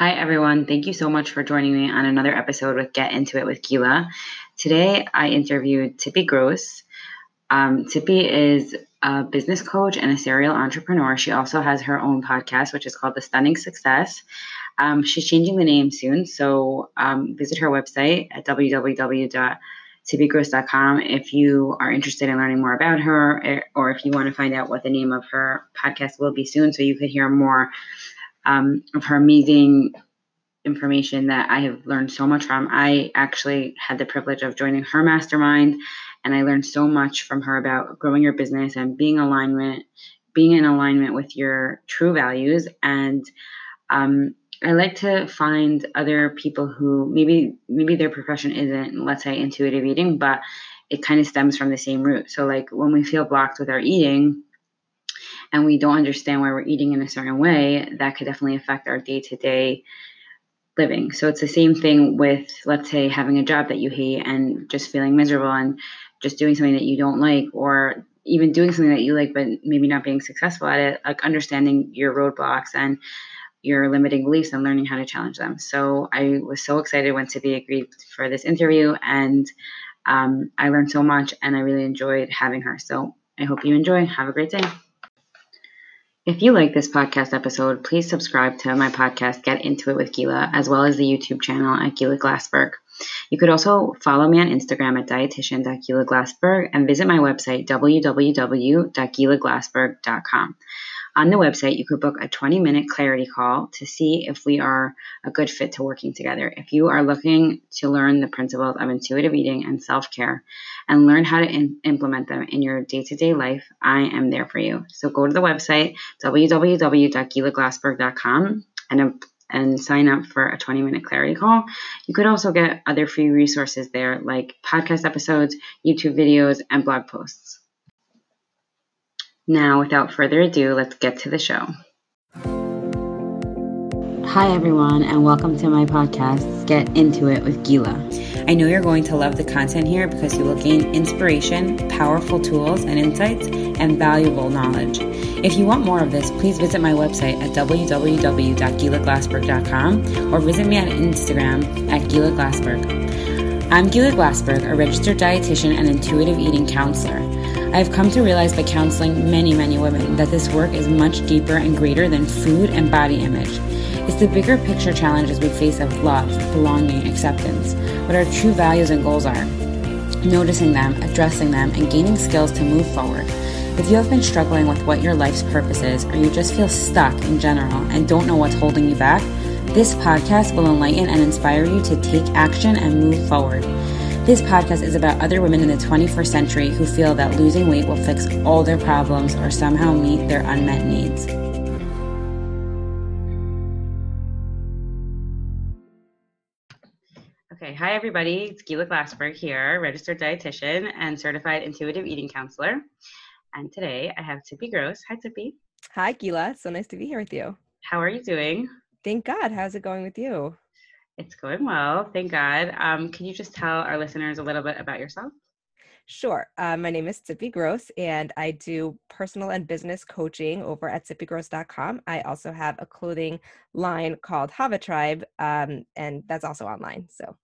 Hi, everyone. Thank you so much for joining me on another episode with Get Into It with Gila. Today, I interviewed Tippy Gross. Um, Tippy is a business coach and a serial entrepreneur. She also has her own podcast, which is called The Stunning Success. Um, she's changing the name soon, so um, visit her website at www.tippygross.com if you are interested in learning more about her eh, or if you want to find out what the name of her podcast will be soon so you could hear more um, of her amazing information that I have learned so much from. I actually had the privilege of joining her mastermind, and I learned so much from her about growing your business and being alignment, being in alignment with your true values. And um, I like to find other people who maybe maybe their profession isn't, let's say, intuitive eating, but it kind of stems from the same root. So, like when we feel blocked with our eating and we don't understand why we're eating in a certain way, that could definitely affect our day to day living. So it's the same thing with, let's say, having a job that you hate and just feeling miserable and just doing something that you don't like, or even doing something that you like, but maybe not being successful at it, like understanding your roadblocks and your limiting beliefs and learning how to challenge them. So I was so excited when Tippy agreed for this interview, and um, I learned so much, and I really enjoyed having her. So I hope you enjoy. Have a great day. If you like this podcast episode, please subscribe to my podcast, Get Into It with Gila, as well as the YouTube channel at Gila Glassberg. You could also follow me on Instagram at dietitian.gilaglassberg and visit my website, www.gilaglassberg.com. On the website, you could book a 20 minute clarity call to see if we are a good fit to working together. If you are looking to learn the principles of intuitive eating and self care and learn how to in- implement them in your day to day life, I am there for you. So go to the website, www.gilaglassberg.com, and um, and sign up for a 20 minute clarity call. You could also get other free resources there like podcast episodes, YouTube videos, and blog posts. Now, without further ado, let's get to the show. Hi, everyone, and welcome to my podcast, Get Into It with Gila. I know you're going to love the content here because you will gain inspiration, powerful tools and insights, and valuable knowledge. If you want more of this, please visit my website at www.gilaglassberg.com or visit me on Instagram at Gila Glassberg. I'm Gila Glassberg, a registered dietitian and intuitive eating counselor. I have come to realize by counseling many, many women that this work is much deeper and greater than food and body image. It's the bigger picture challenges we face of love, belonging, acceptance, what our true values and goals are, noticing them, addressing them, and gaining skills to move forward. If you have been struggling with what your life's purpose is, or you just feel stuck in general and don't know what's holding you back, this podcast will enlighten and inspire you to take action and move forward. This podcast is about other women in the 21st century who feel that losing weight will fix all their problems or somehow meet their unmet needs. Okay, hi everybody. It's Gila Glassberg here, registered dietitian and certified intuitive eating counselor. And today I have Tippy Gross. Hi, Tippy. Hi, Gila. So nice to be here with you. How are you doing? Thank God. How's it going with you? It's going well, thank God. Um, can you just tell our listeners a little bit about yourself? Sure. Uh, my name is Zippy Gross, and I do personal and business coaching over at zippygross.com. I also have a clothing line called Hava Tribe, um, and that's also online. So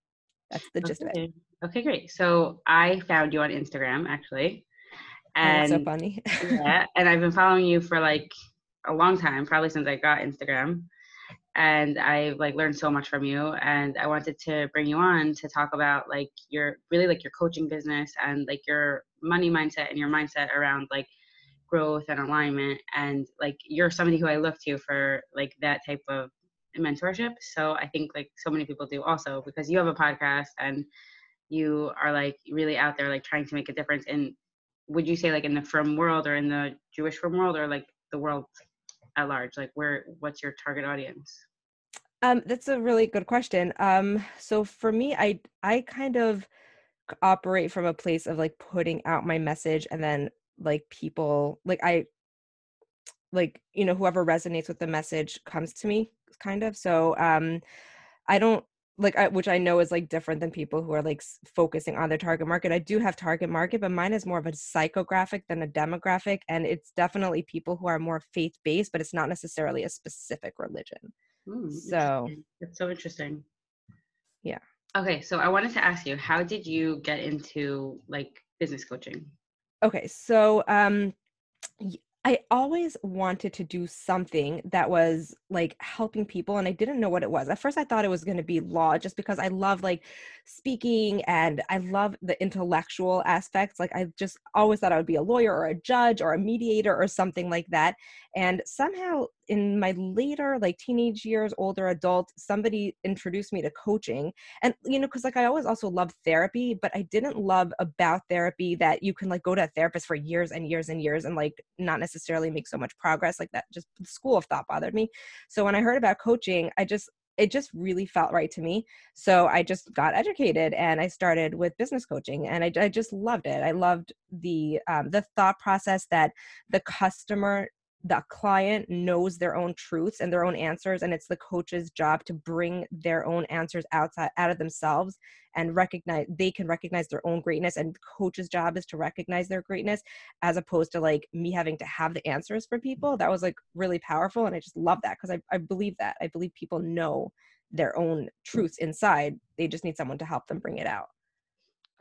that's the gist okay. of it. Okay, great. So I found you on Instagram, actually. And oh, so funny. yeah, and I've been following you for like a long time, probably since I got Instagram and I like learned so much from you and I wanted to bring you on to talk about like your really like your coaching business and like your money mindset and your mindset around like growth and alignment and like you're somebody who I look to for like that type of mentorship. So I think like so many people do also because you have a podcast and you are like really out there like trying to make a difference in would you say like in the frum world or in the Jewish frum world or like the world at large? Like where what's your target audience um, that's a really good question. Um, so for me, I I kind of operate from a place of like putting out my message and then like people like I like you know whoever resonates with the message comes to me kind of. So um i don't like I, which i know is like different than people who are like focusing on their target market. I do have target market but mine is more of a psychographic than a demographic and it's definitely people who are more faith based but it's not necessarily a specific religion Hmm, So. That's so interesting. Yeah. Okay, so I wanted to ask you, how did you get into like business coaching? okay, so um I always wanted to do something that was like helping people and I didn't know what it was. At first I thought it was going to be law just because I love like speaking and I love the intellectual aspects. Like I just always thought I would be a lawyer or a judge or a mediator or something like that. And somehow in my later like teenage years, older adult, somebody introduced me to coaching. And you know, cuz like I always also loved therapy, but I didn't love about therapy that you can like go to a therapist for years and years and years and like not necessarily make so much progress like that. Just the school of thought bothered me. So when I heard about coaching, I just it just really felt right to me. So I just got educated and I started with business coaching, and I, I just loved it. I loved the um, the thought process that the customer the client knows their own truths and their own answers and it's the coach's job to bring their own answers outside out of themselves and recognize they can recognize their own greatness and the coach's job is to recognize their greatness as opposed to like me having to have the answers for people. That was like really powerful and i just love that because I, I believe that. I believe people know their own truths inside. They just need someone to help them bring it out.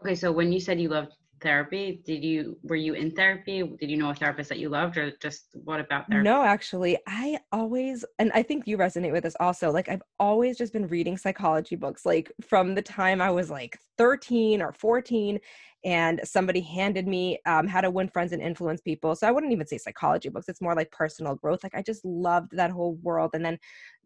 Okay, so when you said you loved therapy, did you were you in therapy? Did you know a therapist that you loved, or just what about therapy? No, actually, I always, and I think you resonate with this also. Like, I've always just been reading psychology books, like from the time I was like 13 or 14, and somebody handed me um, How to Win Friends and Influence People. So I wouldn't even say psychology books, it's more like personal growth. Like, I just loved that whole world. And then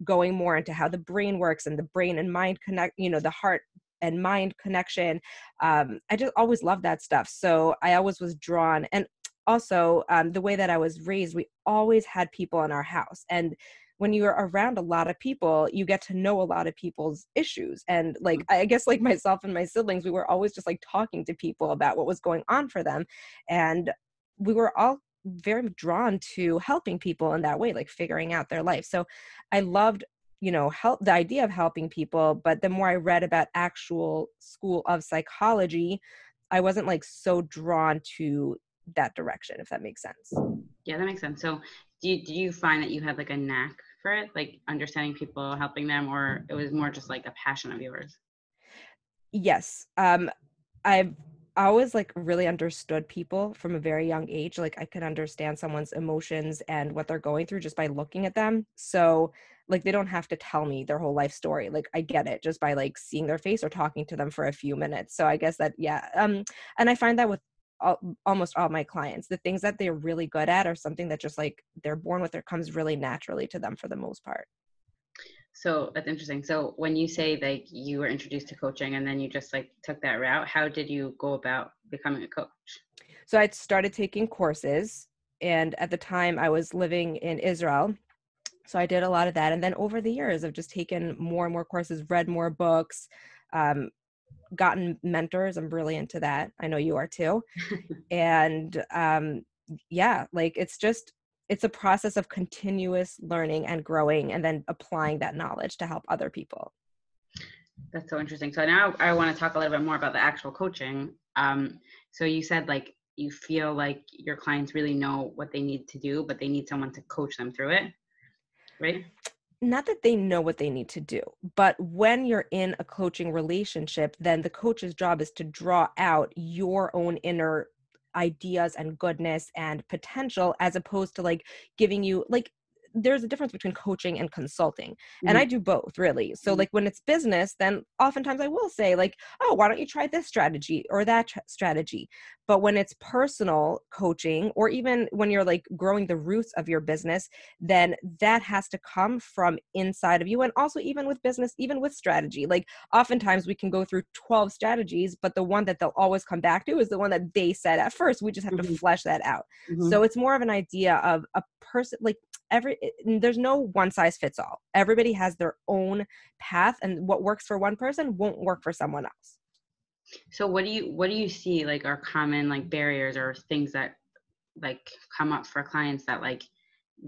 going more into how the brain works and the brain and mind connect, you know, the heart and mind connection. Um, I just always loved that stuff. So I always was drawn. And also um, the way that i was raised we always had people in our house and when you're around a lot of people you get to know a lot of people's issues and like i guess like myself and my siblings we were always just like talking to people about what was going on for them and we were all very drawn to helping people in that way like figuring out their life so i loved you know help the idea of helping people but the more i read about actual school of psychology i wasn't like so drawn to that direction if that makes sense Yeah, that makes sense. So, do you, do you find that you had like a knack for it, like understanding people, helping them, or it was more just like a passion of yours? yes um i've always like really understood people from a very young age like i can understand someone's emotions and what they're going through just by looking at them. So like they don't have to tell me their whole life story like i get it just by like seeing their face or talking to them for a few minutes. So i guess that yeah um and i find that with all, almost all my clients the things that they're really good at are something that just like they're born with it comes really naturally to them for the most part So that's interesting. So when you say like you were introduced to coaching and then you just like took that route, how did you go about becoming a coach? so i started taking courses and at the time i was living in israel. So i did a lot of that. And then over the years i've just taken more and more courses read more books um, gotten mentors. I'm really into that. I know you are too. And um, yeah like it's just it's a process of continuous learning and growing and then applying that knowledge to help other people That's so interesting. So now I want to talk a little bit more about the actual coaching. Um, so you said like you feel like your clients really know what they need to do, but they need someone to coach them through it, right? not that they know what they need to do, but when you're in a coaching relationship, then the coach's job is to draw out your own inner ideas and goodness and potential as opposed to like giving you like there's a difference between coaching and consulting and i do both really so Mhm. like when it's business then oftentimes i will say like oh why don't you try this strategy or that tr- strategy but when it's personal coaching or even when you're like growing the roots of your business then that has to come from inside of you and also even with business even with strategy like oftentimes we can go through 12 strategies but the one that they'll always come back to is the one that they said at first we just have to Mhm. flesh that out Mhm. so it's more of an idea of a person like every eh, it- there's no one size fits all everybody has their own path and what works for one person won't work for someone else So what do you what do you see like are common like barriers or things that like come up for clients that like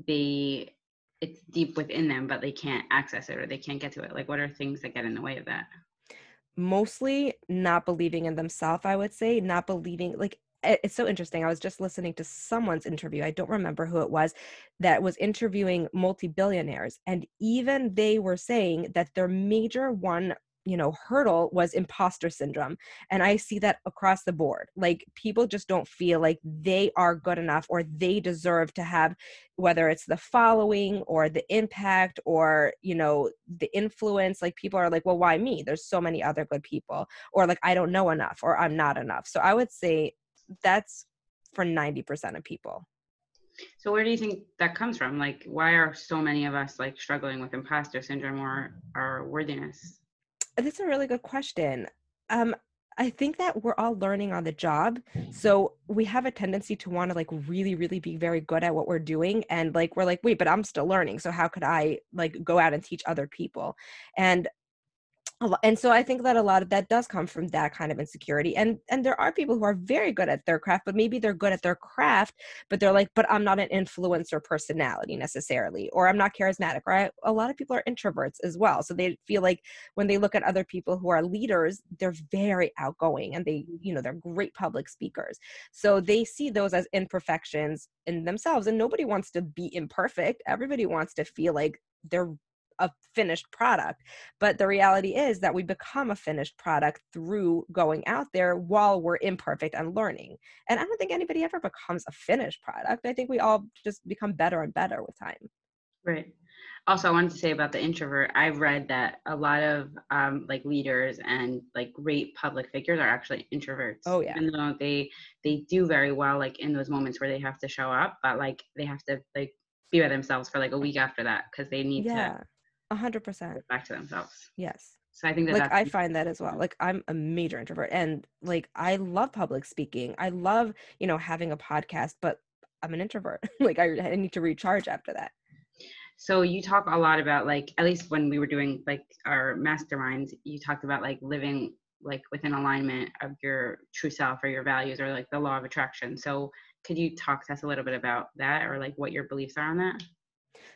they it's deep within them but they can't access it or they can't get to it? Like what are things that get in the way of that? mostly not believing in themselves i would say not believing like it's so interesting. I was just listening to someone's interview. I don't remember who it was that was interviewing multi billionaires. And even they were saying that their major one you know hurdle was imposter syndrome and i see that across the board like people just don't feel like they are good enough or they deserve to have whether it's the following or the impact or you know the influence like people are like well why me there's so many other good people or like i don't know enough or i'm not enough so i would say that's for 90% of people so where do you think that comes from like why are so many of us like struggling with imposter syndrome or our worthiness that's a really good question. Um, I think that we're all learning on the job. So we have a tendency to want to like really, really be very good at what we're doing. And like, we're like, wait, but I'm still learning. So how could I like go out and teach other people? And and so i think that a lot of that does come from that kind of insecurity and and there are people who are very good at their craft but maybe they're good at their craft but they're like but i'm not an influencer personality necessarily or i'm not charismatic right? A lot of people are introverts as well so they feel like when they look at other people who are leaders they're very outgoing and they mm-hmm. you know they're great public speakers. So they see those as imperfections in themselves and nobody wants to be imperfect. Everybody wants to feel like they're a finished product. But the reality is that we become a finished product through going out there while we're imperfect and learning. And I don't think anybody ever becomes a finished product. I think we all just become better and better with time. Right. Also, I wanted to say about the introvert. I've read that a lot of um, like leaders and like great public figures are actually introverts. Oh yeah. And though they they do very well, like in those moments where they have to show up, but like they have to like be by themselves for like a week after that because they need yeah. to a hundred percent. Back to themselves. Yes. So I think that like I find that as well. Like I'm a major introvert and like I love public speaking. I love, you know, having a podcast, but I'm an introvert. like I, I need to recharge after that. So you talk a lot about like at least when we were doing like our masterminds, you talked about like living like within alignment of your true self or your values or like the law of attraction. So could you talk to us a little bit about that or like what your beliefs are on that?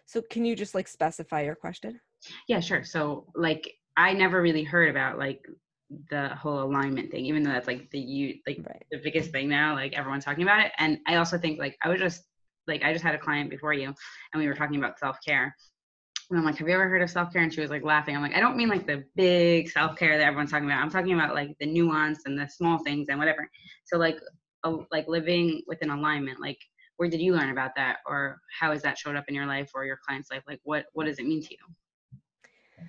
So can you just like specify your question? Yeah, sure. So like I never really heard about like the whole alignment thing, even though that's like the you like right. the biggest thing now, like everyone's talking about it. And I also think like I was just like I just had a client before you and we were talking about self-care. And I'm like, have you ever heard of self-care? And she was like laughing. I'm like, I don't mean like the big self-care that everyone's talking about. I'm talking about like the nuance and the small things and whatever. So like a, like living within alignment, like where did you learn about that? Or how has that showed up in your life or your client's life? Like what what does it mean to you?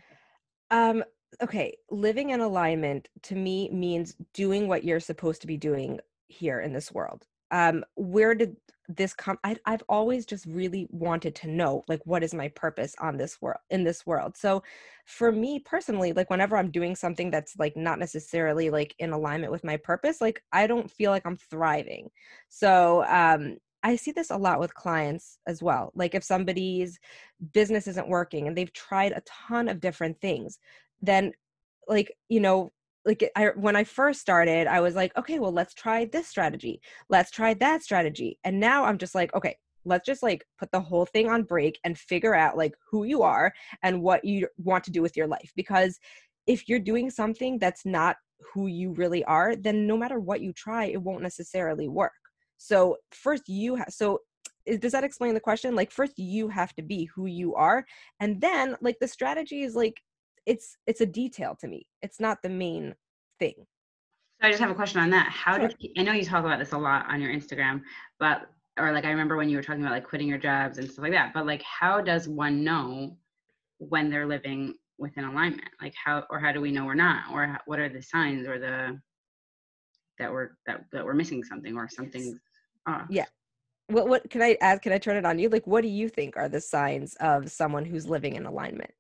Um okay living in alignment to me means doing what you're supposed to be doing here in this world. Um where did this come I, i've always just really wanted to know like what is my purpose on this world in this world? So for me personally like whenever i'm doing something that's like not necessarily like in alignment with my purpose like i don't feel like i'm thriving. So um I see this a lot with clients as well. Like if somebody's business isn't working and they've tried a ton of different things, then like, you know, like I, when I first started, I was like, okay, well, let's try this strategy. Let's try that strategy. And now I'm just like, okay, let's just like put the whole thing on break and figure out like who you are and what you want to do with your life. Because if you're doing something that's not who you really are, then no matter what you try, it won't necessarily work. So first you have so eh, does that explain the question? Like first you have to be who you are and then like the strategy is like it's it's a detail to me. It's not the main thing. So I just have a question on that. How sure. do I know you talk about this a lot on your Instagram, but or like I remember when you were talking about like quitting your jobs and stuff like that. But like how does one know when they're living within alignment? Like how or how do we know we're not? Or what are the signs or the that we're that that we're missing something or something uh. yeah. What what can i ask can i turn it on you? Like what do you think are the signs of someone who's living in alignment?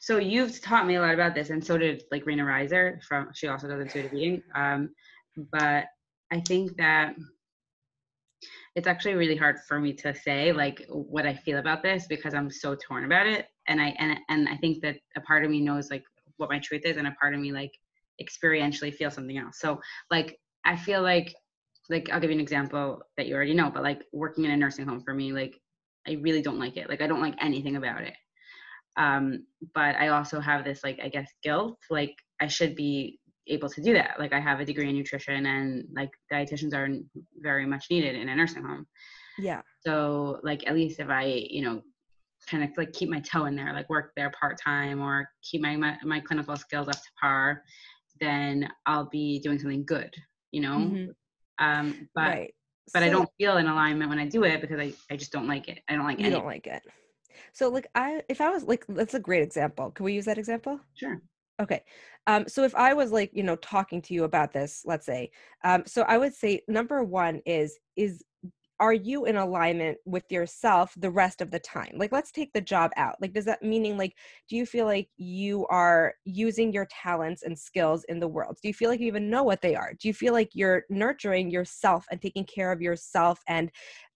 So you've taught me a lot about this and so did like Rena Reiser from she also does intuitive eating. Um but i think that it's actually really hard for me to say like what i feel about this because i'm so torn about it. And i and, and i think that a part of me knows like what my truth is and a part of me like experientially feel something else. So like i feel like like I'll give you an example that you already know, but like working in a nursing home for me, like I really don't like it. Like I don't like anything about it. Um, but I also have this like I guess guilt. Like I should be able to do that. Like I have a degree in nutrition and like dietitians are very much needed in a nursing home. Yeah. So like at least if I, you know, kind of like keep my toe in there, like work there part time or keep my, my, my clinical skills up to par, then I'll be doing something good, you know. Mhm. Um, but right. but I don't feel in alignment when I do it because I, I just don't like it. I don't like you any. don't like it. So like I if I was like that's a great example. Can we use that example? Sure. Okay. Um, so if I was like, you know, talking to you about this, let's say, um, so I would say number one is is are you in alignment with yourself the rest of the time? Like let's take the job out. Like does that meaning like do you feel like you are using your talents and skills in the world? Do you feel like you even know what they are? Do you feel like you're nurturing yourself and taking care of yourself and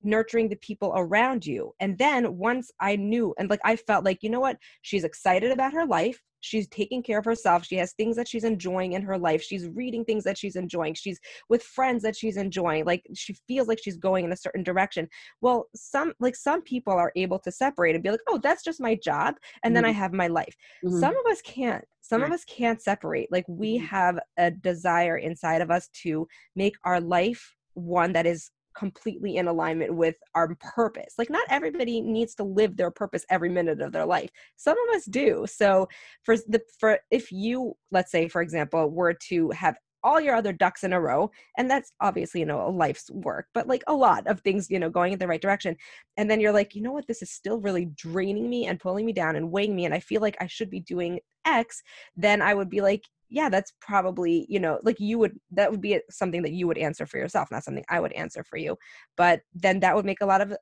nurturing the people around you? And then once I knew and like I felt like, you know what? She's excited about her life. She's taking care of herself. She has things that she's enjoying in her life. She's reading things that she's enjoying. She's with friends that she's enjoying. Like she feels like she's going in a certain direction. Well some like some people are able to separate and be like oh that's just my job and then i have my life. Mhm. some of us can't. Some of us can't separate. Like we Mhm. have a desire inside of us to make our life one that is completely in alignment with our purpose. Like not everybody needs to live their purpose every minute of their life. Some of us do. So for the for if you let's say for example were to have all your other ducks in a row and that's obviously you know a life's work but like a lot of things you know going in the right direction and then you're like you know what? This is still really draining me and pulling me down and weighing me and i feel like i should be doing x then i would be like yeah that's probably you know like you would that would be something that you would answer for yourself not something i would answer for you but then that would make a lot of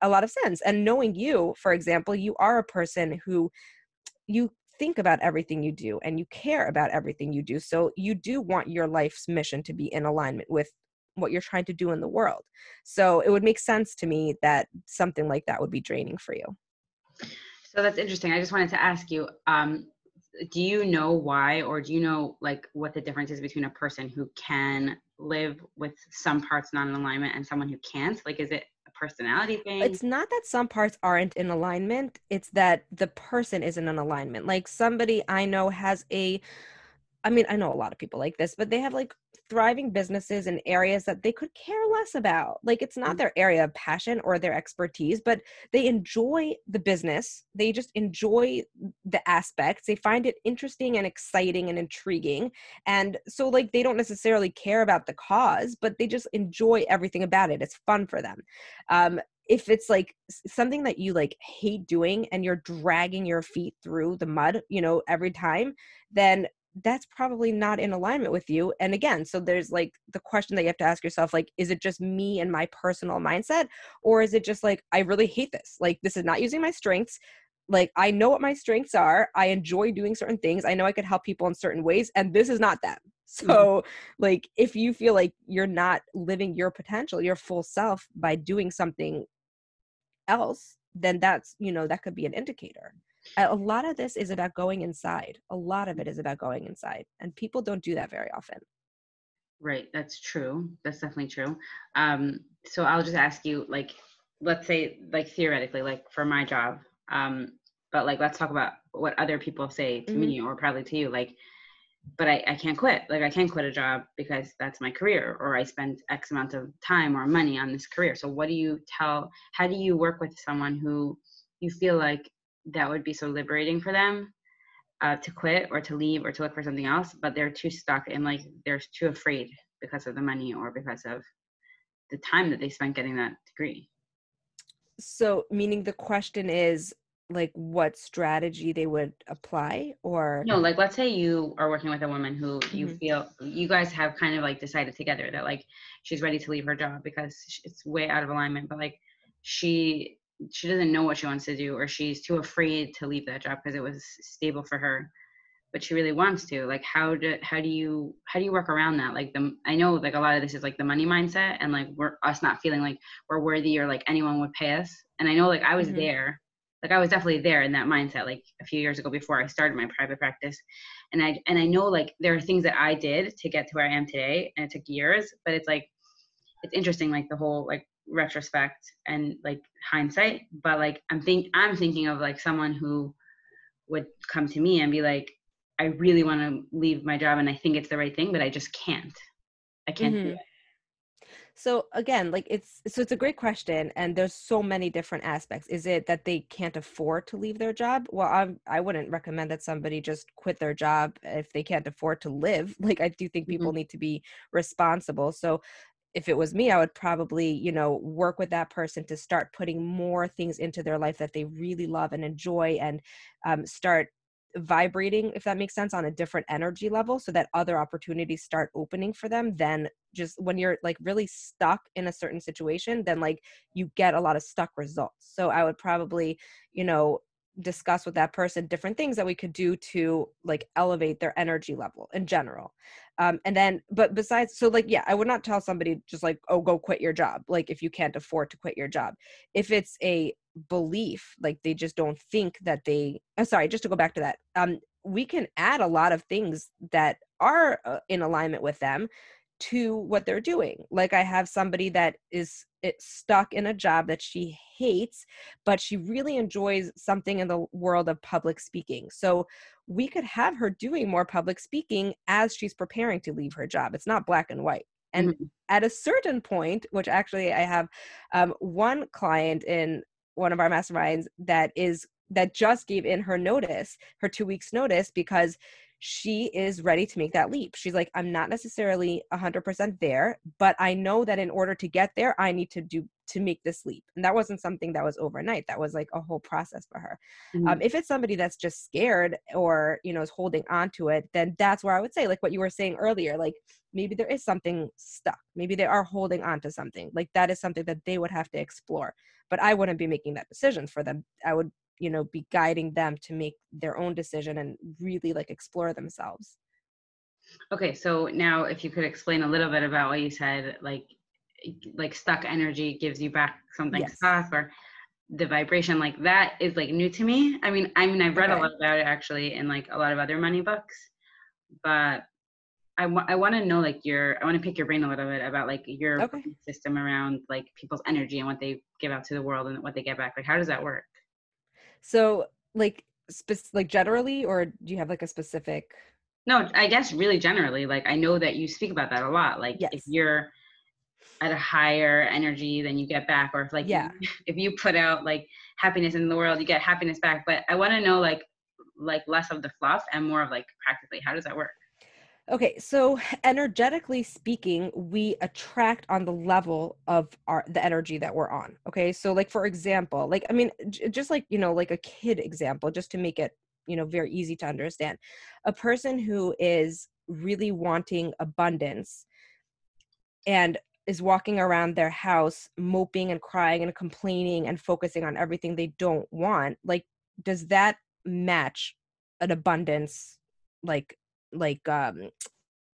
a lot of sense and knowing you for example you are a person who you think about everything you do and you care about everything you do so you do want your life's mission to be in alignment with what you're trying to do in the world so it would make sense to me that something like that would be draining for you So that's interesting. I just wanted to ask you, um, do you know why, or do you know like what the difference is between a person who can live with some parts not in alignment and someone who can't? Like, is it a personality thing? it's not that some parts aren't in alignment it's that the person isn't in alignment like somebody i know has a i mean i know a lot of people like this but they have like thriving businesses in areas that they could care less about. Like it's not Mm. their area of passion or their expertise but they enjoy the business. They just enjoy the aspects. They find it interesting and exciting and intriguing. And so like they don't necessarily care about the cause but they just enjoy everything about it. It's fun for them. Um if it's like something that you like hate doing and you're dragging your feet through the mud you know every time then that's probably not in alignment with you and again so there's like the question that you have to ask yourself like is it just me and my personal mindset or is it just like i really hate this like this is not using my strengths like i know what my strengths are i enjoy doing certain things i know i could help people in certain ways and this is not them. Mm-hmm. So like if you feel like you're not living your potential your full self by doing something else then that's you know that could be an indicator a lot of this is about going inside a lot of it is about going inside and people don't do that very often Right, that's true. That's definitely true. Um, so I'll just ask you, like, let's say, like theoretically, like for my job, um, but like let's talk about what other people say to me or probably to you, like, but I, I can't quit. Like I can't quit a job because that's my career, or I spend X amount of time or money on this career. So what do you tell? How do you work with someone who you feel like that would be so liberating for them? uh, to quit or to leave or to look for something else, but they're too stuck and like they're too afraid because of the money or because of the time that they spent getting that degree. so meaning the question is like what strategy they would apply or No, like let's say you are working with a woman who you Mhm. feel you guys have kind of like decided together that like she's ready to leave her job because it's way out of alignment, but like she she doesn't know what she wants to do or she's too afraid to leave that job because it was stable for her but she really wants to like how do how do you how do you work around that like the i know like a lot of this is like the money mindset and like we're us not feeling like we're worthy or like anyone would pay us and i know like i was Mhm. there like i was definitely there in that mindset like a few years ago before i started my private practice and i and i know like there are things that i did to get to where i am today and it took years but it's like it's interesting like the whole like retrospect and like hindsight but like i'm think i'm thinking of like someone who would come to me and be like I really want to leave my job and I think it's the right thing, but I just can't. I can't mm-hmm. do it. So again, like it's so it's a great question, and there's so many different aspects. Is it that they can't afford to leave their job? Well, I'm, I wouldn't recommend that somebody just quit their job if they can't afford to live. Like I do think people mm-hmm. need to be responsible. So if it was me, I would probably, you know, work with that person to start putting more things into their life that they really love and enjoy and um, start vibrating if that makes sense on a different energy level so that other opportunities start opening for them then just when you're like really stuck in a certain situation then like you get a lot of stuck results. So i would probably you know discuss with that person different things that we could do to like elevate their energy level in general um and then but besides so like yeah i would not tell somebody just like oh go quit your job like if you can't afford to quit your job if it's a belief like they just don't think that they oh, sorry just to go back to that um we can add a lot of things that are uh, in alignment with them to what they're doing. Like I have somebody that is it's stuck in a job that she hates, but she really enjoys something in the world of public speaking. So we could have her doing more public speaking as she's preparing to leave her job. It's not black and white. And mm-hmm. at a certain point, which actually I have um, one client in one of our masterminds that is that just gave in her notice, her two weeks notice, because she is ready to make that leap. She's like, I'm not necessarily 100% there, but I know that in order to get there, I need to do to make this leap. And that wasn't something that was overnight. That was like a whole process for her. Mm-hmm. Um, if it's somebody that's just scared or, you know, is holding on to it, then that's where I would say, like what you were saying earlier, like maybe there is something stuck. Maybe they are holding on to something. Like that is something that they would have to explore. But I wouldn't be making that decision for them. I would you know be guiding them to make their own decision and really like explore themselves okay so now if you could explain a little bit about what you said like like stuck energy gives you back something yes. stuck or the vibration like that is like new to me i mean i mean i've read okay. a lot about it actually in like a lot of other money books but I, w- I want to know like your i want to pick your brain a little bit about like your okay. system around like people's energy and what they give out to the world and what they get back like how does that work so like spe- like generally or do you have like a specific No, I guess really generally. Like I know that you speak about that a lot. Like yes. if you're at a higher energy than you get back or if like yeah. if you put out like happiness in the world, you get happiness back. But I want to know like like less of the fluff and more of like practically how does that work? Okay, so energetically speaking, we attract on the level of our the energy that we're on. Okay, so like for example, like I mean, j- just like you know, like a kid example, just to make it you know very easy to understand, a person who is really wanting abundance and is walking around their house moping and crying and complaining and focusing on everything they don't want, like does that match an abundance like like um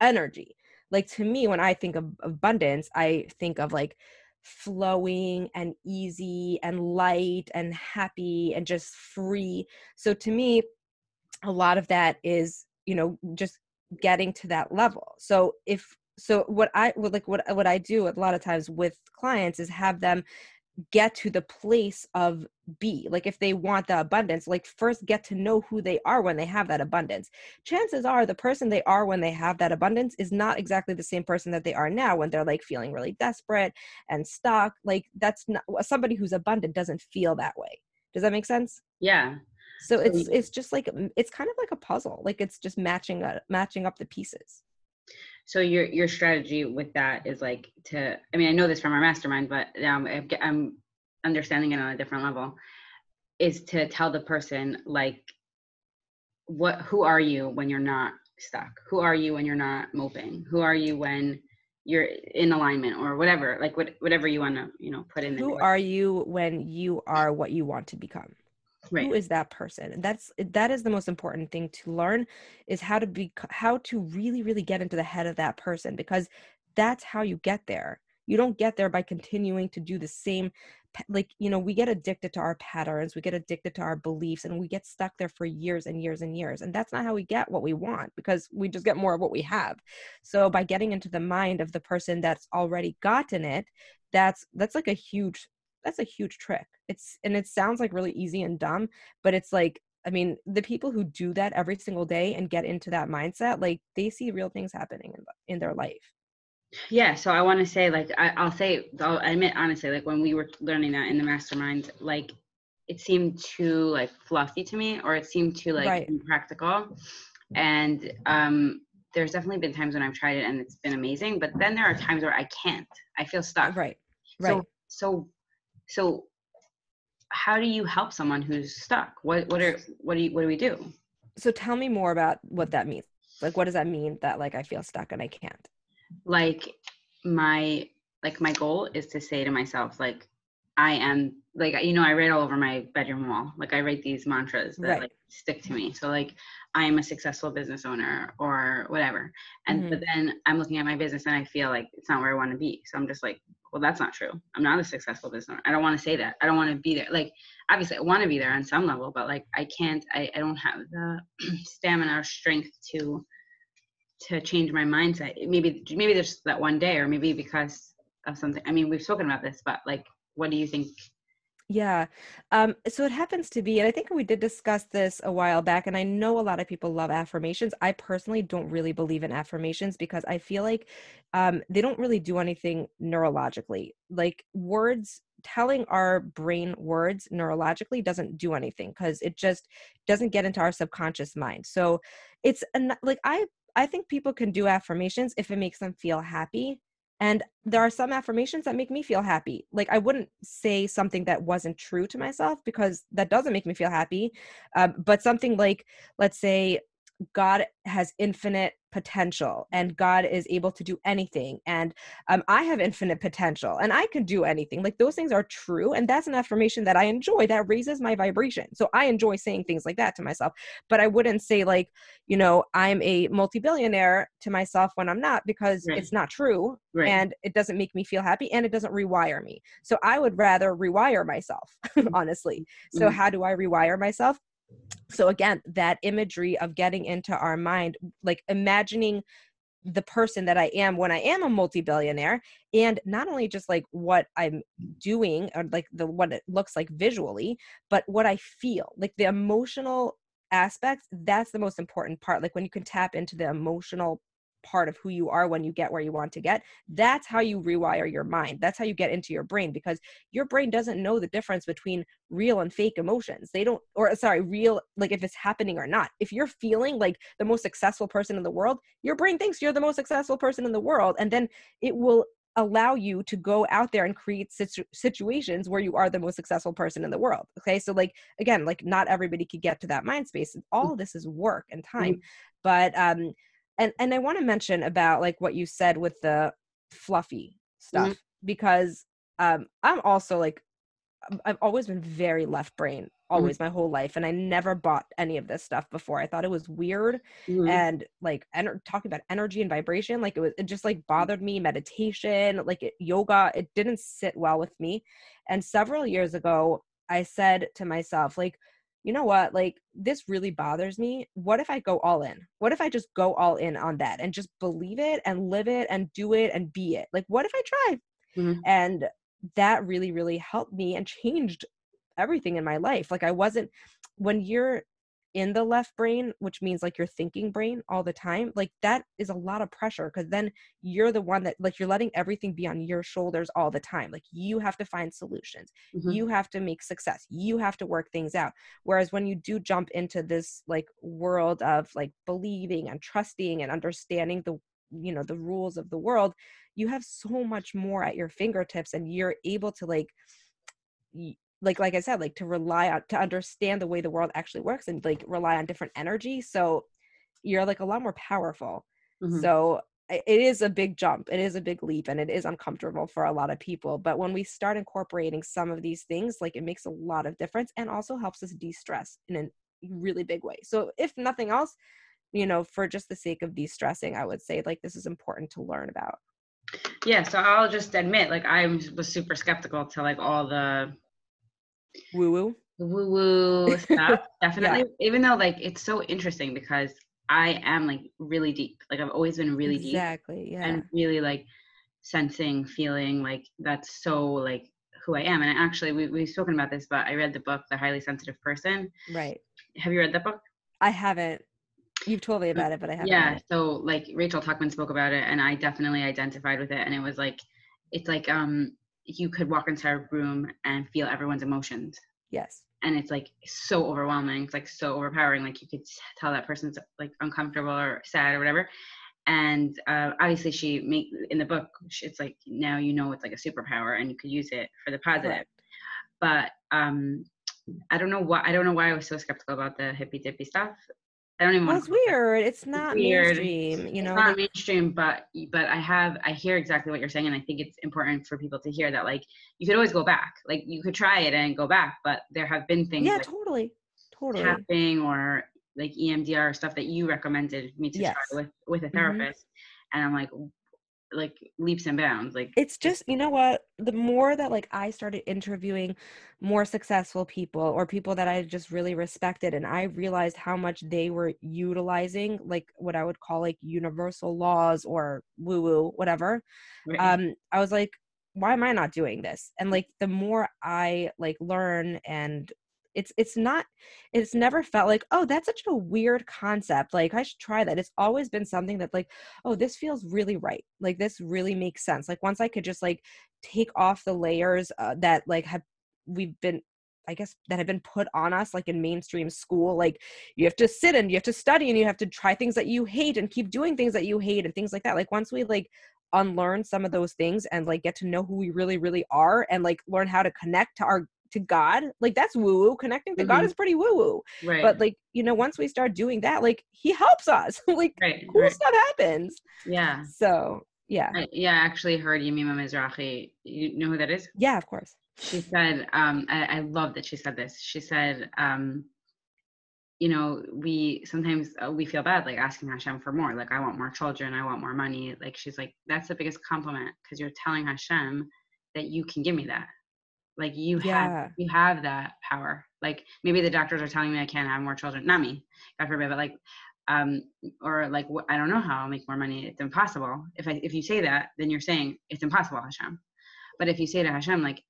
energy. Like to me when i think of abundance i think of like flowing and easy and light and happy and just free. So to me a lot of that is you know just getting to that level. So if so what i would like what what i do a lot of times with clients is have them get to the place of be like if they want the abundance like first get to know who they are when they have that abundance. Chances are the person they are when they have that abundance is not exactly the same person that they are now when they're like feeling really desperate and stuck like that's not somebody who's abundant doesn't feel that way. Does that make sense? Yeah. So it's it's just like it's kind of like a puzzle like it's just matching up matching up the pieces so your your strategy with that is like to i mean i know this from our mastermind but um, i'm understanding it on a different level is to tell the person like what who are you when you're not stuck? Who are you when you're not moping? Who are you when you're in alignment or whatever like what, whatever you want to you know put in who are you when you are what you want to become right. who is that person? And that's eh, that is the most important thing to learn is how to be how to really really get into the head of that person because that's how you get there. You don't get there by continuing to do the same like you know we get addicted to our patterns we get addicted to our beliefs and we get stuck there for years and years and years and that's not how we get what we want because we just get more of what we have. So by getting into the mind of the person that's already gotten it that's that's like a huge that's a huge trick it's and it sounds like really easy and dumb but it's like I mean, the people who do that every single day and get into that mindset, like they see real things happening in, in their life. Yeah, so I want to say, like, I, I'll say, I'll admit honestly, like when we were learning that in the mastermind, like it seemed too like fluffy to me, or it seemed too like Right. impractical. And um, there's definitely been times when I've tried it and it's been amazing, but then there are times where I can't. I feel stuck. Right. Right. So, so, so, how do you help someone who's stuck? What, what are, what do you, what do we do? so tell me more about what that means. Like, what does that mean that like I feel stuck and I can't? like my like my goal is to say to myself like i am like you know i write all over my bedroom wall like i write these mantras that Right. like stick to me so like i am a successful business owner or whatever and but mm-hmm. then i'm looking at my business and i feel like it's not where i want to be so i'm just like well that's not true. I'm not a successful business owner. I don't want to say that. I don't want to be there. Like obviously i want to be there on some level but like i can't i, I don't have the stamina or strength to to change my mindset. Maybe maybe there's that one day or maybe because of something. I mean we've spoken about this but like what do you think Yeah. Um, so it happens to be, and I think we did discuss this a while back, and I know a lot of people love affirmations. I personally don't really believe in affirmations because I feel like um, they don't really do anything neurologically. Like words, telling our brain words neurologically doesn't do anything because it just doesn't get into our subconscious mind. So it's an, like I I think people can do affirmations if it makes them feel happy and there are some affirmations that make me feel happy. Like I wouldn't say something that wasn't true to myself because that doesn't make me feel happy. Um, but something like, let's say, God has infinite potential and God is able to do anything. And um, I have infinite potential and I can do anything. Like those things are true. And that's an affirmation that I enjoy that raises my vibration. So I enjoy saying things like that to myself. But I wouldn't say, like, you know, I'm a multi billionaire to myself when I'm not because Right. it's not true right and it doesn't make me feel happy and it doesn't rewire me. So I would rather rewire myself, honestly. So Mhm. how do I rewire myself? So again, that imagery of getting into our mind, like imagining the person that I am when I am a multi-billionaire and not only just like what I'm doing or like the what it looks like visually, but what I feel. Like the emotional aspects, that's the most important part. Like when you can tap into the emotional part of who you are when you get where you want to get, that's how you rewire your mind. That's how you get into your brain because your brain doesn't know the difference between real and fake emotions. They don't or uh, sorry, real like if it's happening or not. If you're feeling like the most successful person in the world, your brain thinks you're the most successful person in the world and then it will allow you to go out there and create situ- situations where you are the most successful person in the world okay so like again like not everybody could get to that mind space all of this is work and mm. time but um and and i want to mention about like what you said with the fluffy stuff because um i'm also like i've always been very left brain always my whole life and i never bought any of this stuff before. I thought it was weird Mhm. and like ener- talking about energy and vibration like it was it just like bothered me meditation like it, yoga it didn't sit well with me. And several years ago i said to myself like you know what like this really bothers me what if i go all in? What if i just go all in on that and just believe it and live it and do it and be it? Like what if i try? Mhm. and that really really helped me and changed everything in my life. Like i wasn't when you're in the left brain which means like your thinking brain all the time like that is a lot of pressure because then you're the one that like you're letting everything be on your shoulders all the time like you have to find solutions Mhm. you have to make success you have to work things out whereas when you do jump into this like world of like believing and trusting and understanding the you know the rules of the world you have so much more at your fingertips and you're able to like like like i said like to rely on to understand the way the world actually works and like rely on different energy so you're like a lot more powerful. Mhm. so it is a big jump it is a big leap and it is uncomfortable for a lot of people but when we start incorporating some of these things like it makes a lot of difference and also helps us de-stress in a really big way. So if nothing else you know for just the sake of de-stressing i would say like this is important to learn about. Yeah so i'll just admit like i was super skeptical to like all the woo woo woo woo stuff definitely even though like it's so interesting because i am like really deep like i've always been really deep exactly yeah and really like sensing feeling like that's so like who i am and actually we, we've spoken about this but i read the book the highly sensitive person right Have you read that book? I haven't. You've told me about it, but I haven't. Yeah. So like Rachel Tuckman spoke about it, and I definitely identified with it. And it was like, it's like um, you could walk into a room and feel everyone's emotions, Yes. and it's like so overwhelming. It's like so overpowering. Like you could tell that person's like uncomfortable or sad or whatever. And uh, obviously, she make in the book. It's like now you know it's like a superpower, and you could use it for the positive. Correct. But um, I don't know why. I don't know why I was so skeptical about the hippy dippy stuff. I don't even Well, it's weird. It's not weird. mainstream, you it's know. not mainstream but but i have i hear exactly what you're saying and i think it's important for people to hear that like you could always go back like you could try it and go back but there have been things yeah, like totally. Totally. tapping or like emdr stuff that you recommended me to Yes. try with with a Mhm. therapist and i'm like like leaps and bounds like it's just you know what the more that like i started interviewing more successful people or people that i just really respected and i realized how much they were utilizing like what i would call like universal laws or woo woo whatever right? um i was like why am i not doing this and like the more i like learn and it's it's not it's never felt like oh that's such a weird concept like i should try that. It's always been something that like oh this feels really right like this really makes sense. Like once i could just like take off the layers uh, that like have we've been i guess that have been put on us like in mainstream school like you have to sit and you have to study and you have to try things that you hate and keep doing things that you hate and things like that. Like once we like unlearn some of those things and like get to know who we really really are and like learn how to connect to our to god like that's woo woo connecting to god Mhm. is pretty woo woo right. But like you know once we start doing that like he helps us. Like right, cool right. stuff happens. Yeah. So yeah. I, yeah i actually heard Yemima Mizrachi. You know who that is? Yeah of course. She said um I, I love that she said this. She said um you know we sometimes uh, we feel bad like asking hashem for more. Like i want more children. I want more money. Like she's like that's the biggest compliment because you're telling hashem that you can give me that like you Yeah. have you have that power like maybe the doctors are telling me i can't have more children not me god forbid but like um or like i don't know how i'll make more money it's impossible if i if you say that then you're saying it's impossible hashem but if you say to hashem like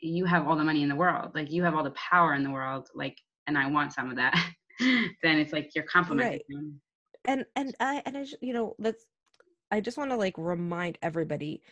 you have all the money in the world like you have all the power in the world like and i want some of that then it's like you're complimenting Right. him. and and i and i you know let's i just want to like remind everybody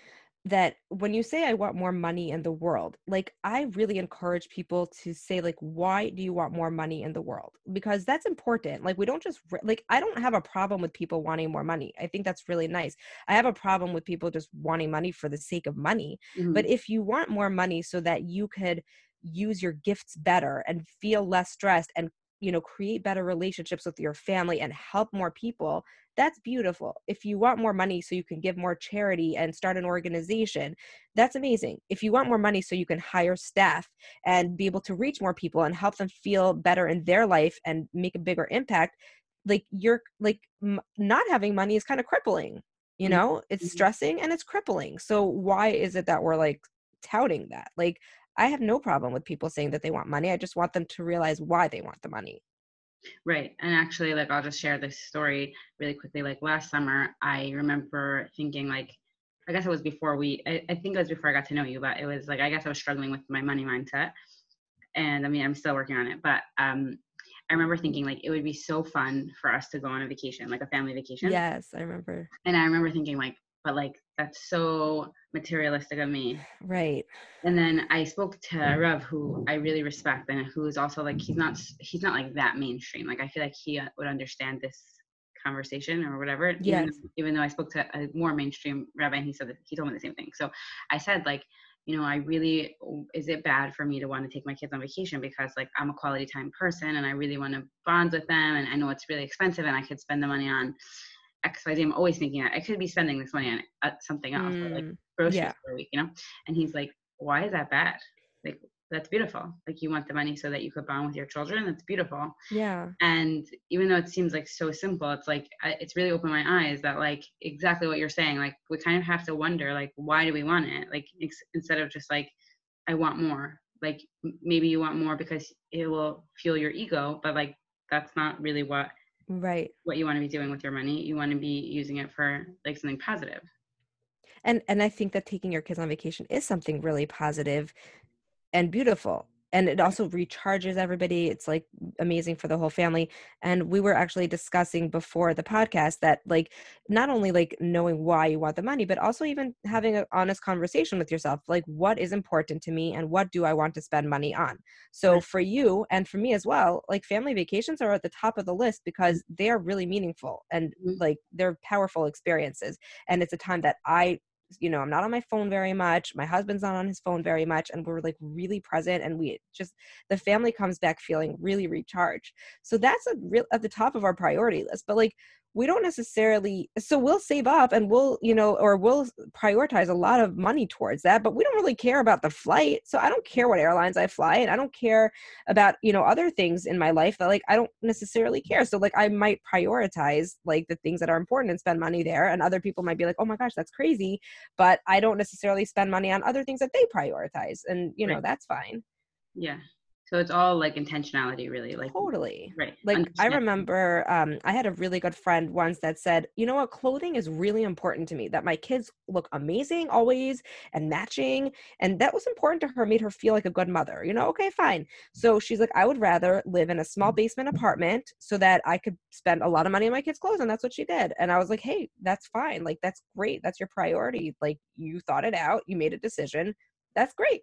that when you say i want more money in the world like i really encourage people to say like why do you want more money in the world because that's important like we don't just like i don't have a problem with people wanting more money i think that's really nice i have a problem with people just wanting money for the sake of money Mhm. but if you want more money so that you could use your gifts better and feel less stressed and you know create better relationships with your family and help more people that's beautiful. If you want more money so you can give more charity and start an organization that's amazing. If you want more money so you can hire staff and be able to reach more people and help them feel better in their life and make a bigger impact like you're like m- not having money is kind of crippling you Mhm. know? It's Mhm. stressing and it's crippling. So why is it that we're like touting that? Like i have no problem with people saying that they want money i just want them to realize why they want the money Right. And actually, like, I'll just share this story really quickly. Like, last summer, I remember thinking, like, I guess it was before we, I, I think it was before I got to know you, but it was like, I guess I was struggling with my money mindset. And I mean, I'm still working on it. But um, I remember thinking, like, it would be so fun for us to go on a vacation, like a family vacation. yes i remember And I remember thinking, like, but like, that's so materialistic of me. right and then I spoke to Rev, who I really respect, and who is also like he's not he's not like that mainstream. Like I feel like he uh, would understand this conversation or whatever. Even, Yes. though- even though I spoke to a more mainstream rabbi, and he said that he told me the same thing. So I said like, you know, I really is it bad for me to want to take my kids on vacation because like I'm a quality time person and I really want to bond with them, and I know it's really expensive, and I could spend the money on X, Y, Z. I'm always thinking I could be spending this money on uh, something else, or, like Mm, groceries Yeah. for a week, you know? And he's like, why is that bad? Like, that's beautiful. Like, you want the money so that you could bond with your children. That's beautiful. yeah And even though it seems like so simple, it's like, I, it's really opened my eyes that, like, exactly what you're saying. Like, we kind of have to wonder, like, why do we want it? Like, ex- instead of just like, I want more. Like, maybe you want more because it will fuel your ego, but like, that's not really what right what you want to be doing with your money. You want to be using it for like something positive. and and i think that taking your kids on vacation is something really positive and beautiful and it also recharges everybody it's like amazing for the whole family and we were actually discussing before the podcast that like not only like knowing why you want the money but also even having an honest conversation with yourself like what is important to me and what do i want to spend money on? So for you and for me as well like family vacations are at the top of the list because they are really meaningful and mm-hmm. like they're powerful experiences and it's a time that i you know i'm not on my phone very much my husband's not on his phone very much and we're like really present and we just the family comes back feeling really recharged. So that's a real at the top of our priority list but like we don't necessarily so we'll save up and we'll you know or we'll prioritize a lot of money towards that but we don't really care about the flight so i don't care what airlines i fly and i don't care about you know other things in my life that like i don't necessarily care so like i might prioritize like the things that are important and spend money there and other people might be like oh my gosh that's crazy but i don't necessarily spend money on other things that they prioritize and you know right. that's fine yeah so it's all like intentionality, really. Like totally. Right. Like I remember um, I had a really good friend once that said, you know what, clothing is really important to me. That my kids look amazing always and matching. And that was important to her, made her feel like a good mother. You know, okay, fine. So she's like, I would rather live in a small basement apartment so that I could spend a lot of money on my kids' clothes. And that's what she did. And I was like, hey, that's fine. Like that's great. That's your priority. Like you thought it out, you made a decision. That's great.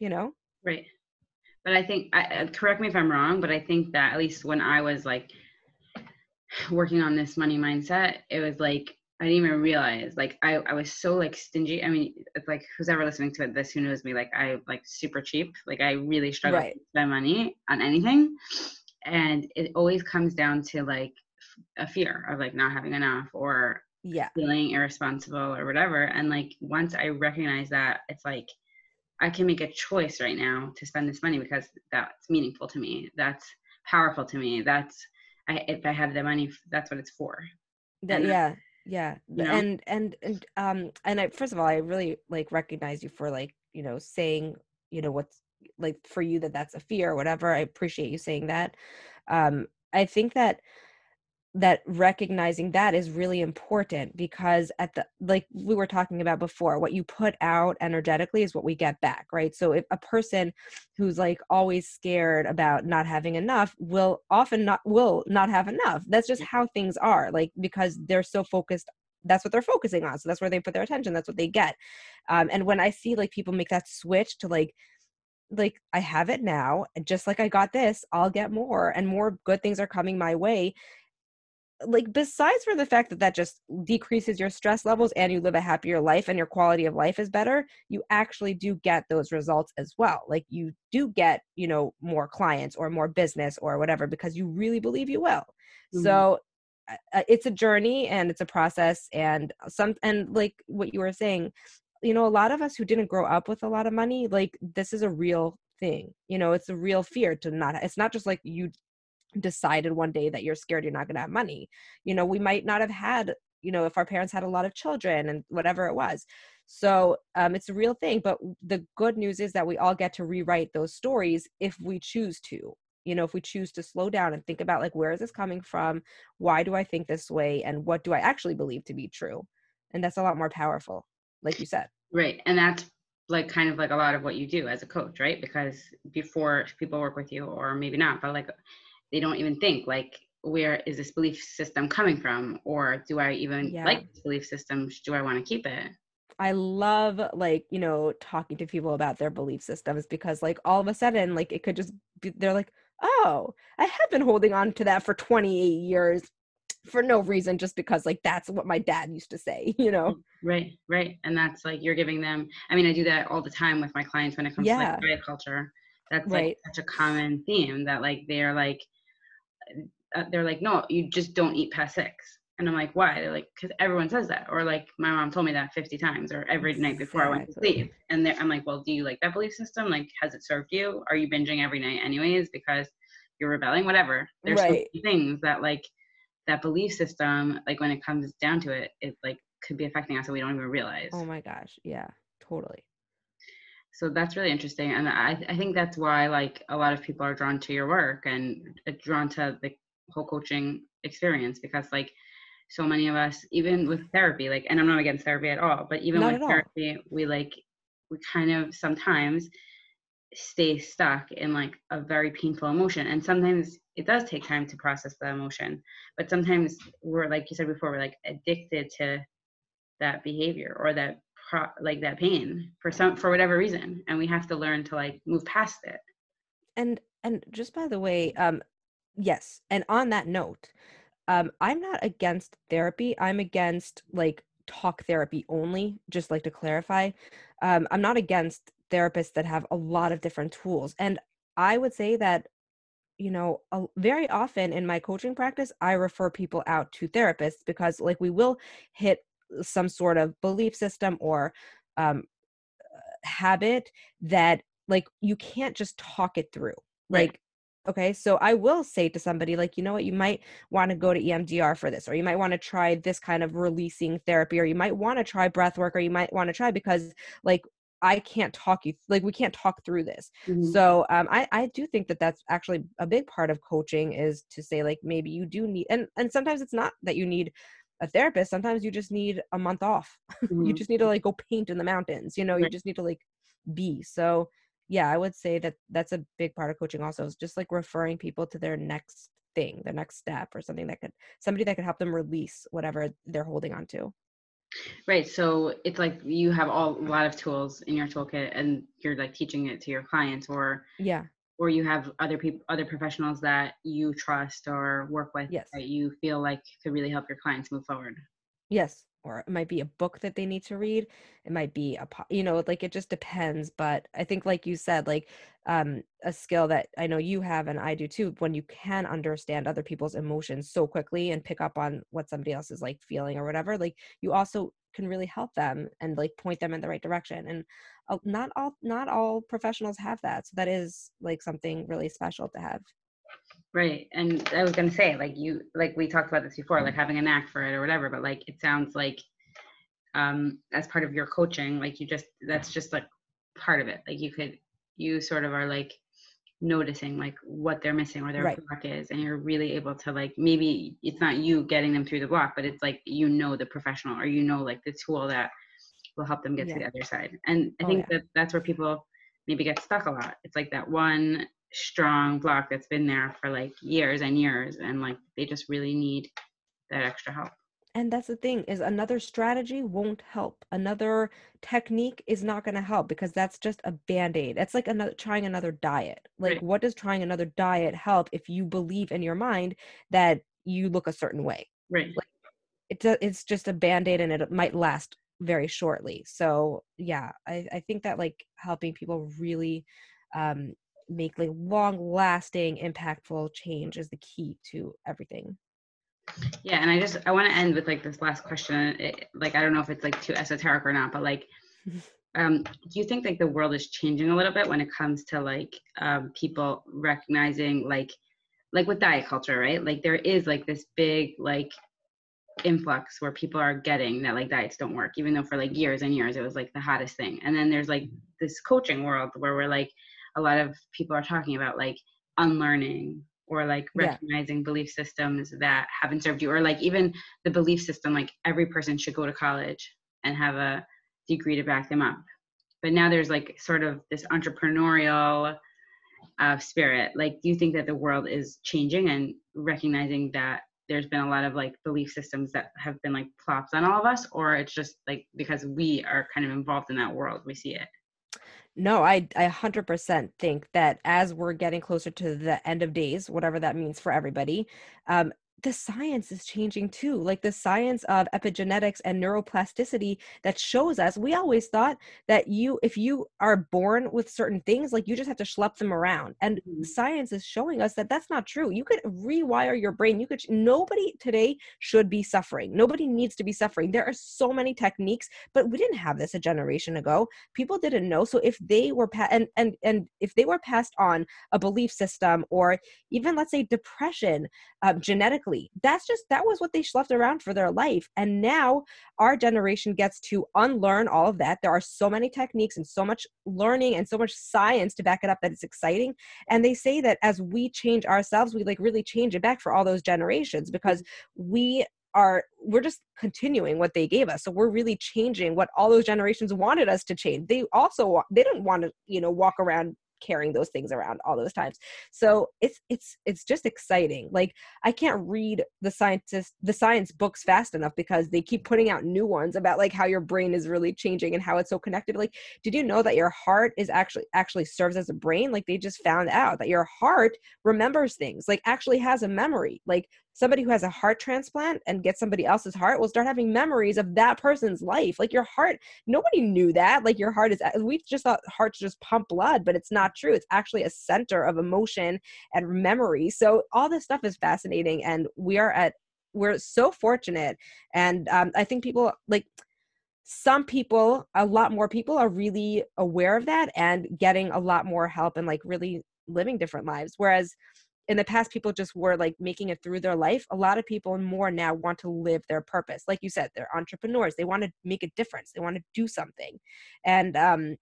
You know? Right but I think, I, uh, correct me if I'm wrong, but I think that at least when I was like working on this money mindset, it was like I didn't even realize like I, I was so like stingy. I mean, it's like who's ever listening to it, this who knows me, like I like super cheap. Like I really struggle right. to spend money on anything. And it always comes down to like a fear of like not having enough or yeah feeling irresponsible or whatever. And like once I recognize that, it's like I can make a choice right now to spend this money because that's meaningful to me. That's powerful to me. That's I, if I have the money, that's what it's for. That, yeah, yeah, you know? and and and um and I first of all, I really like recognize you for like you know saying you know what's like for you that that's a fear or whatever. I appreciate you saying that. Um, I think that that recognizing that is really important because at the like we were talking about before what you put out energetically is what we get back right? So if a person who's like always scared about not having enough will often not will not have enough. That's just how things are like because they're so focused that's what they're focusing on. So that's where they put their attention that's what they get. Um, and when i see like people make that switch to like like I have it now, and just like I got this, I'll get more, and more good things are coming my way like besides for the fact that that just decreases your stress levels and you live a happier life and your quality of life is better you actually do get those results as well. Like you do get you know more clients or more business or whatever because you really believe you will. Mm-hmm. so uh, it's a journey and it's a process and some and like what you were saying you know a lot of us who didn't grow up with a lot of money like this is a real thing. You know it's a real fear to not it's not just like you decided one day that you're scared you're not going to have money. You know we might not have had you know if our parents had a lot of children and whatever it was. So um, it's a real thing but the good news is that we all get to rewrite those stories if we choose to. You know if we choose to slow down and think about like where is this coming from? Why do i think this way? And what do i actually believe to be true? And that's a lot more powerful like you said. Right and that's like kind of like a lot of what you do as a coach right? Because before people work with you or maybe not but like they don't even think like where is this belief system coming from or do i even yeah. like this belief system do i want to keep it i love like you know talking to people about their belief systems because like all of a sudden like it could just be they're like oh i have been holding on to that for 28 years for no reason just because like that's what my dad used to say you know right right and that's like you're giving them i mean i do that all the time with my clients when it comes yeah. to like diet culture that's right. like such a common theme that like they're like uh, they're like, no, you just don't eat past six. And I'm like, why? They're like, because everyone says that. Or like, my mom told me that 50 times or every night before I went to sleep. And I'm like, well, do you like that belief system? Like, has it served you? Are you binging every night anyways because you're rebelling? Whatever. There's right. so things that like that belief system, like when it comes down to it, it like could be affecting us and we don't even realize. Oh my gosh. Yeah, totally so that's really interesting and I, I think that's why like a lot of people are drawn to your work and uh, drawn to the whole coaching experience because like so many of us even with therapy like and i'm not against therapy at all but even not with therapy we like we kind of sometimes stay stuck in like a very painful emotion and sometimes it does take time to process the emotion but sometimes we're like you said before we're like addicted to that behavior or that pro- like that pain for some for whatever reason and we have to learn to like move past it. And and just by the way um yes and on that note um i'm not against therapy. I'm against like talk therapy only just like to clarify. Um i'm not against therapists that have a lot of different tools and i would say that you know a, very often in my coaching practice i refer people out to therapists because like we will hit some sort of belief system or um, habit that like you can't just talk it through like okay so i will say to somebody like you know what you might want to go to emdr for this or you might want to try this kind of releasing therapy or you might want to try breath work or you might want to try because like I can't talk you like we can't talk through this. Mm-hmm. So um, I I do think that that's actually a big part of coaching is to say like maybe you do need and and sometimes it's not that you need a therapist sometimes you just need a month off mm-hmm. you just need to like go paint in the mountains you know right. you just need to like be so yeah i would say that that's a big part of coaching also is just like referring people to their next thing their next step or something that could somebody that could help them release whatever they're holding on to right so it's like you have all a lot of tools in your toolkit and you're like teaching it to your clients or yeah or you have other people other professionals that you trust or work with yes. that you feel like could really help your clients move forward yes or it might be a book that they need to read it might be a you know like it just depends but i think like you said like um a skill that i know you have and i do too when you can understand other people's emotions so quickly and pick up on what somebody else is like feeling or whatever like you also can really help them and like point them in the right direction and not all not all professionals have that so that is like something really special to have right and i was going to say like you like we talked about this before like having a knack for it or whatever but like it sounds like um as part of your coaching like you just that's just like part of it like you could you sort of are like noticing like what they're missing or their right. block is and you're really able to like maybe it's not you getting them through the block but it's like you know the professional or you know like the tool that will help them get yeah. to the other side. And i oh, think yeah. that that's where people maybe get stuck a lot. It's like that one strong block that's been there for like years and years and like they just really need that extra help. And that's the thing is another strategy won't help. Another technique is not going to help because that's just a band-aid. It's like another trying another diet. Like right. what does trying another diet help if you believe in your mind that you look a certain way? Right. Like, it's a, it's just a band-aid and it might last very shortly so yeah i, I think that like helping people really um, make like long lasting impactful change is the key to everything yeah, and I just I want to end with like this last question. It, like I don't know if it's like too esoteric or not, but like, um, do you think like the world is changing a little bit when it comes to like um, people recognizing like like with diet culture, right? Like there is like this big like influx where people are getting that like diets don't work, even though for like years and years it was like the hottest thing. And then there's like this coaching world where we're like a lot of people are talking about like unlearning or like recognizing yeah. belief systems that haven't served you or like even the belief system like every person should go to college and have a degree to back them up but now there's like sort of this entrepreneurial uh, spirit like do you think that the world is changing and recognizing that there's been a lot of like belief systems that have been like plopped on all of us or it's just like because we are kind of involved in that world we see it? No, I I 100% think that as we're getting closer to the end of days, whatever that means for everybody, um, the science is changing too like the science of epigenetics and neuroplasticity that shows us we always thought that you if you are born with certain things like you just have to schlep them around and mm-hmm. science is showing us that that's not true you could rewire your brain you could nobody today should be suffering nobody needs to be suffering there are so many techniques but we didn't have this a generation ago people didn't know so if they were pa- and and and if they were passed on a belief system or even let's say depression um, genetically exactly. That's just that was what they left around for their life. And now our generation gets to unlearn all of that. There are so many techniques and so much learning and so much science to back it up that it's exciting. And they say that as we change ourselves, we like really change it back for all those generations because we are we're just continuing what they gave us so we're really changing what all those generations wanted us to change they also they didn't want to you know walk around carrying those things around all those times. So it's it's it's just exciting. Like i can't read the scientist the science books fast enough because they keep putting out new ones about like how your brain is really changing and how it's so connected. Like did you know that your heart is actually actually serves as a brain? Like they just found out that your heart remembers things like actually has a memory. Like somebody who has a heart transplant and gets somebody else's heart will start having memories of that person's life. Like your heart, nobody knew that. Like your heart is, we just thought hearts just pump blood, but it's not true. It's actually a center of emotion and memory. So all this stuff is fascinating. And we are at, we're so fortunate. And um, I think people like, some people, a lot more people are really aware of that and getting a lot more help and like really living different lives. Whereas in the past people just were like making it through their life a lot of people more now want to live their purpose. Like you said they're entrepreneurs. They want to make a difference. They want to do something. And um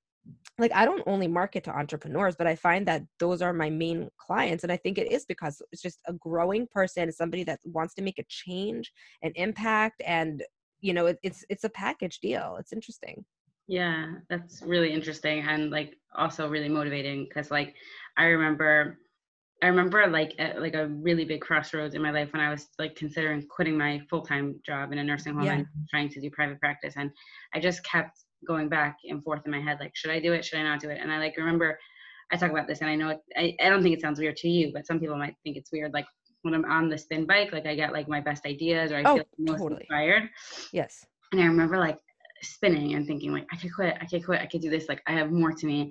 like i don't only market to entrepreneurs but i find that those are my main clients and i think it is because it's just a growing person somebody that wants to make a change an impact and you know it, it's it's a package deal. It's interesting. Yeah that's really interesting and like also really motivating because like i remember I remember like at, like a really big crossroads in my life when I was like considering quitting my full time job in a nursing home yeah. and trying to do private practice, and I just kept going back and forth in my head like, should I do it? Should I not do it? And I like remember I talk about this, and I know it, I I don't think it sounds weird to you, but some people might think it's weird. Like when I'm on the spin bike, like I get like my best ideas or I oh, feel most totally. inspired. Yes. And I remember like spinning and thinking like I could quit, I could quit, I could do this. Like I have more to me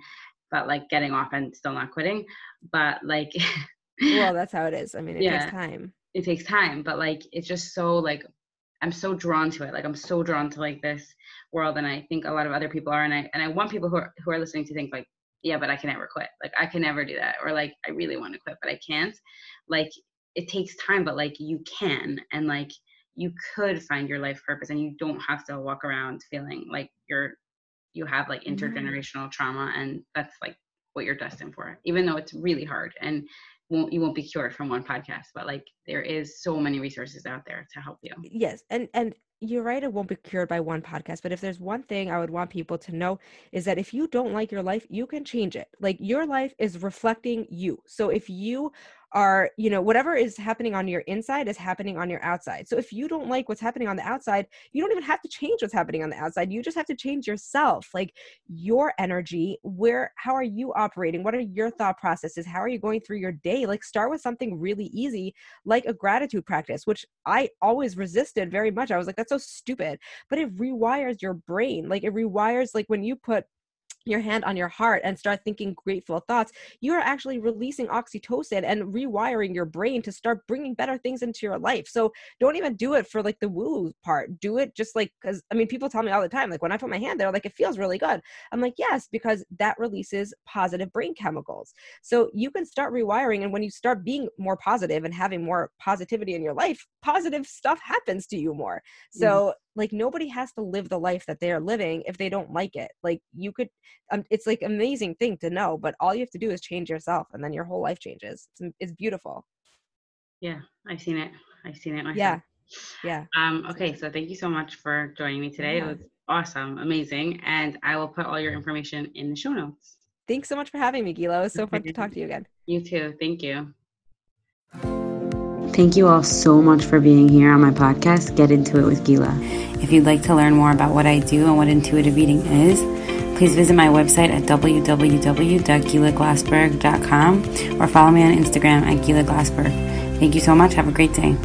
but like getting off and still not quitting. But like Well, that's how it is. I mean, it yeah, takes time. It takes time, but like it's just so like I'm so drawn to it. Like I'm so drawn to like this world and I think a lot of other people are and I and I want people who are who are listening to think like, yeah, but I can never quit. Like I can never do that. Or like I really want to quit, but I can't. Like it takes time, but like you can and like you could find your life purpose and you don't have to walk around feeling like you're you have like intergenerational mm-hmm. trauma and that's like what you're destined for even though it's really hard and won't you won't be cured from one podcast but like there is so many resources out there to help you. Yes and and you're right it won't be cured by one podcast but if there's one thing i would want people to know is that if you don't like your life you can change it. Like your life is reflecting you. So if you are you know whatever is happening on your inside is happening on your outside. So if you don't like what's happening on the outside you don't even have to change what's happening on the outside. You just have to change yourself like your energy where how are you operating? What are your thought processes? How are you going through your day? Like start with something really easy like a gratitude practice which i always resisted very much. I was like that's so stupid. But it rewires your brain. Like it rewires like when you put your hand on your heart and start thinking grateful thoughts, you are actually releasing oxytocin and rewiring your brain to start bringing better things into your life. So don't even do it for like the woo part. Do it just like, because I mean, people tell me all the time, like when I put my hand there, like it feels really good. I'm like, yes, because that releases positive brain chemicals. So you can start rewiring. And when you start being more positive and having more positivity in your life, positive stuff happens to you more. So, like nobody has to live the life that they're living if they don't like it. Like you could um, it's like amazing thing to know but all you have to do is change yourself and then your whole life changes. It's, it's beautiful. Yeah i've seen it. I've seen it myself. yeah. Yeah um okay so thank you so much for joining me today. Yeah. it was awesome amazing and i will put all your information in the show notes. Thanks so much for having me gila it was so fun to talk to you again. You too. Thank you Thank you all so much for being here on my podcast, Get Into It with Gila. If you'd like to learn more about what I do and what intuitive eating is, please visit my website at www.gilaglassberg.com or follow me on Instagram at Gila Glassberg. Thank you so much. Have a great day.